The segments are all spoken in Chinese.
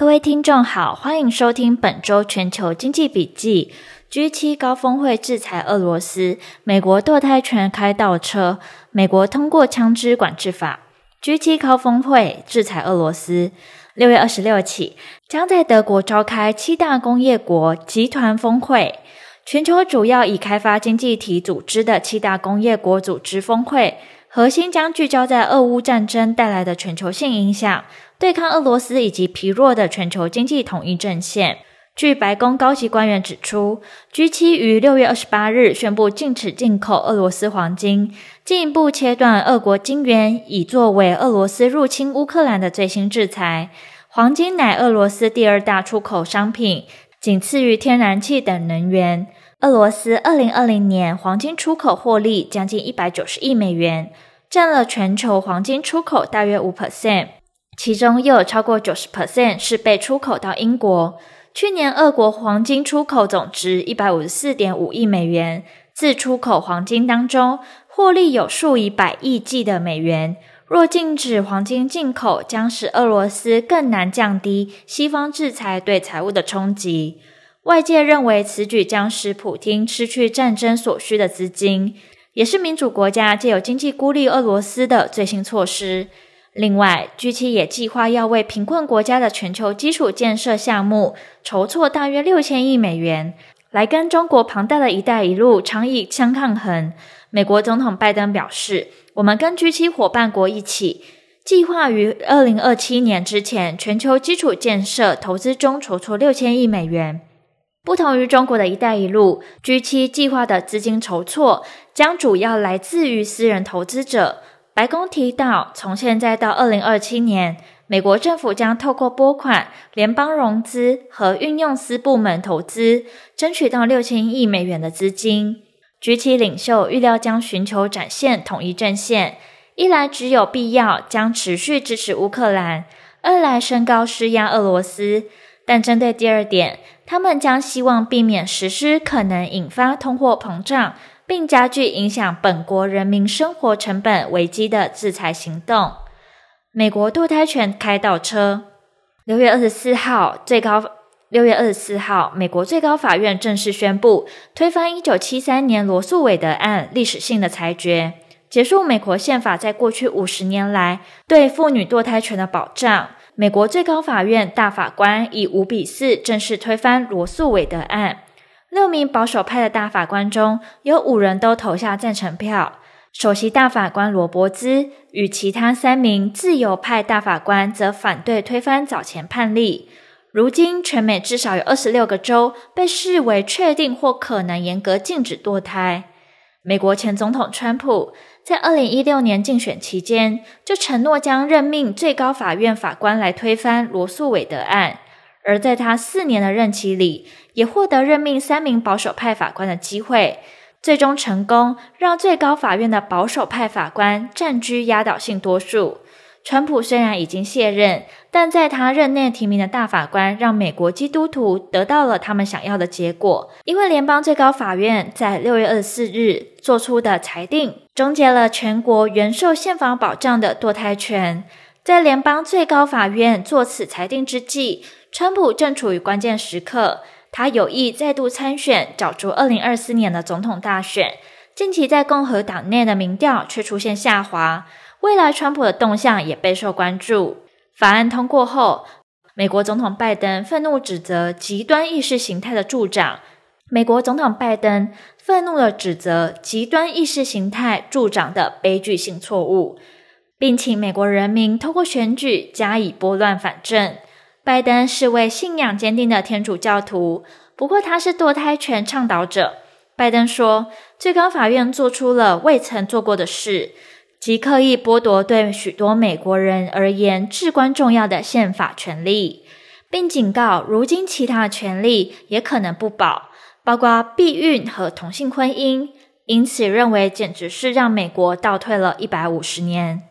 各位听众好，欢迎收听本周全球经济笔记。G7 高峰会制裁俄罗斯，美国堕胎权开倒车，美国通过枪支管制法。G7 高峰会制裁俄罗斯，六月二十六起将在德国召开七大工业国集团峰会，全球主要已开发经济体组织的七大工业国组织峰会，核心将聚焦在俄乌战争带来的全球性影响。对抗俄罗斯以及疲弱的全球经济统一阵线。据白宫高级官员指出，G7 于六月二十八日宣布禁止进口俄罗斯黄金，进一步切断俄国金源，以作为俄罗斯入侵乌克兰的最新制裁。黄金乃俄罗斯第二大出口商品，仅次于天然气等能源。俄罗斯二零二零年黄金出口获利将近一百九十亿美元，占了全球黄金出口大约五 percent。其中又有超过九十 percent 是被出口到英国。去年俄国黄金出口总值一百五十四点五亿美元，自出口黄金当中获利有数以百亿计的美元。若禁止黄金进口，将使俄罗斯更难降低西方制裁对财务的冲击。外界认为此举将使普丁失去战争所需的资金，也是民主国家借由经济孤立俄罗斯的最新措施。另外，G7 也计划要为贫困国家的全球基础建设项目筹措大约六千亿美元，来跟中国庞大的一带一路倡议相抗衡。美国总统拜登表示：“我们跟 G7 伙伴国一起，计划于二零二七年之前，全球基础建设投资中筹措六千亿美元。不同于中国的一带一路，G7 计划的资金筹措将主要来自于私人投资者。”白宫提到，从现在到二零二七年，美国政府将透过拨款、联邦融资和运用私部门投资，争取到六千亿美元的资金。G7 领袖预料将寻求展现统一阵线，一来只有必要将持续支持乌克兰，二来升高施压俄罗斯。但针对第二点，他们将希望避免实施可能引发通货膨胀。并加剧影响本国人民生活成本危机的制裁行动。美国堕胎权开倒车。六月二十四号，最高六月二十四号，美国最高法院正式宣布推翻一九七三年罗诉韦德案历史性的裁决，结束美国宪法在过去五十年来对妇女堕胎权的保障。美国最高法院大法官以五比四正式推翻罗诉韦德案。六名保守派的大法官中有五人都投下赞成票，首席大法官罗伯兹与其他三名自由派大法官则反对推翻早前判例。如今，全美至少有二十六个州被视为确定或可能严格禁止堕胎。美国前总统川普在二零一六年竞选期间就承诺将任命最高法院法官来推翻罗诉韦德案。而在他四年的任期里，也获得任命三名保守派法官的机会，最终成功让最高法院的保守派法官占据压倒性多数。川普虽然已经卸任，但在他任内提名的大法官让美国基督徒得到了他们想要的结果，因为联邦最高法院在六月二十四日做出的裁定，终结了全国原受宪法保障的堕胎权。在联邦最高法院作此裁定之际，川普正处于关键时刻，他有意再度参选，角逐二零二四年的总统大选。近期在共和党内的民调却出现下滑，未来川普的动向也备受关注。法案通过后，美国总统拜登愤怒指责极端意识形态的助长。美国总统拜登愤怒地指责极端意识形态助长的悲剧性错误，并请美国人民通过选举加以拨乱反正。拜登是位信仰坚定的天主教徒，不过他是堕胎权倡导者。拜登说，最高法院做出了未曾做过的事，即刻意剥夺对许多美国人而言至关重要的宪法权利，并警告，如今其他权利也可能不保，包括避孕和同性婚姻。因此，认为简直是让美国倒退了一百五十年。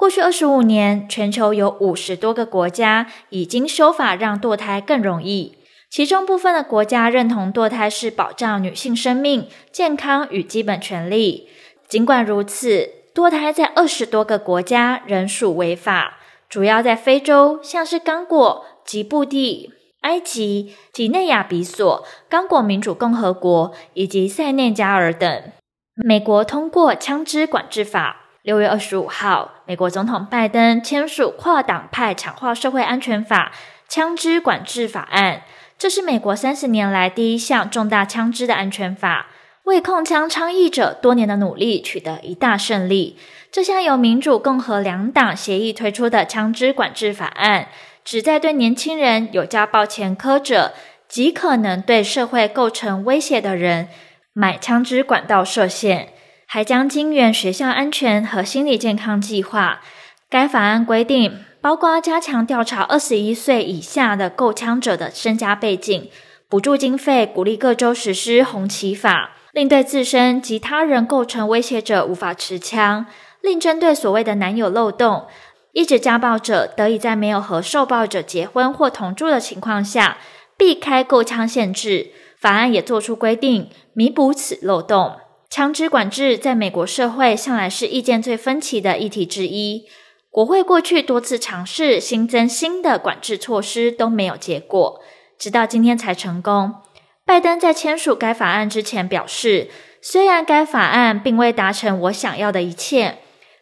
过去二十五年，全球有五十多个国家已经修法让堕胎更容易，其中部分的国家认同堕胎是保障女性生命、健康与基本权利。尽管如此，堕胎在二十多个国家仍属违法，主要在非洲，像是刚果、吉布地、埃及、几内亚比索、刚果民主共和国以及塞内加尔等。美国通过枪支管制法。六月二十五号，美国总统拜登签署跨党派强化社会安全法（枪支管制法案），这是美国三十年来第一项重大枪支的安全法，为控枪倡议者多年的努力取得一大胜利。这项由民主、共和两党协议推出的枪支管制法案，旨在对年轻人、有家暴前科者及可能对社会构成威胁的人买枪支管道设限。还将金援学校安全和心理健康计划。该法案规定，包括加强调查二十一岁以下的购枪者的身家背景，补助经费，鼓励各州实施红旗法，令对自身及他人构成威胁者无法持枪，另针对所谓的男友漏洞，一直家暴者得以在没有和受暴者结婚或同住的情况下，避开购枪限制。法案也作出规定，弥补此漏洞。枪支管制在美国社会向来是意见最分歧的议题之一。国会过去多次尝试新增新的管制措施都没有结果，直到今天才成功。拜登在签署该法案之前表示，虽然该法案并未达成我想要的一切，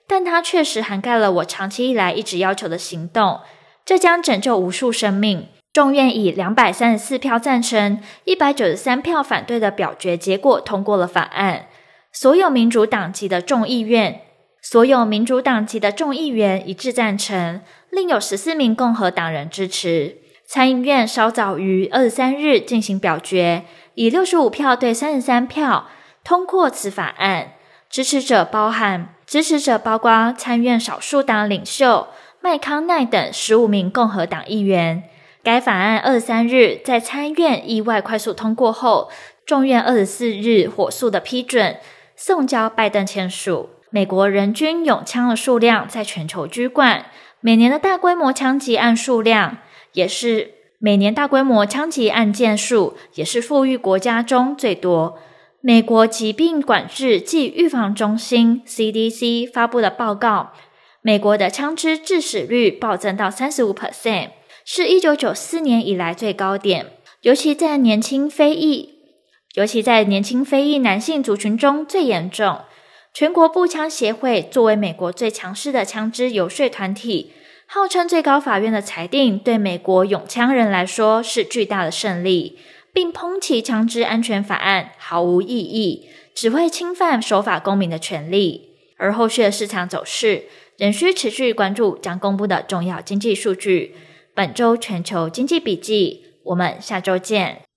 但它确实涵盖了我长期以来一直要求的行动。这将拯救无数生命。众院以两百三十四票赞成、一百九十三票反对的表决结果通过了法案。所有民主党籍的众议院，所有民主党籍的众议员一致赞成，另有十四名共和党人支持。参议院稍早于二十三日进行表决，以六十五票对三十三票通过此法案。支持者包含支持者包括参院少数党领袖麦康奈等十五名共和党议员。该法案二十三日在参院意外快速通过后，众院二十四日火速的批准。送交拜登签署。美国人均拥枪的数量在全球居冠，每年的大规模枪击案数量也是每年大规模枪击案件数也是富裕国家中最多。美国疾病管制暨预防中心 （CDC） 发布的报告，美国的枪支致死率暴增到三十五 percent，是一九九四年以来最高点，尤其在年轻非裔。尤其在年轻非裔男性族群中最严重。全国步枪协会作为美国最强势的枪支游说团体，号称最高法院的裁定对美国拥枪人来说是巨大的胜利，并抨击枪支安全法案毫无意义，只会侵犯守法公民的权利。而后续的市场走势仍需持续关注将公布的重要经济数据。本周全球经济笔记，我们下周见。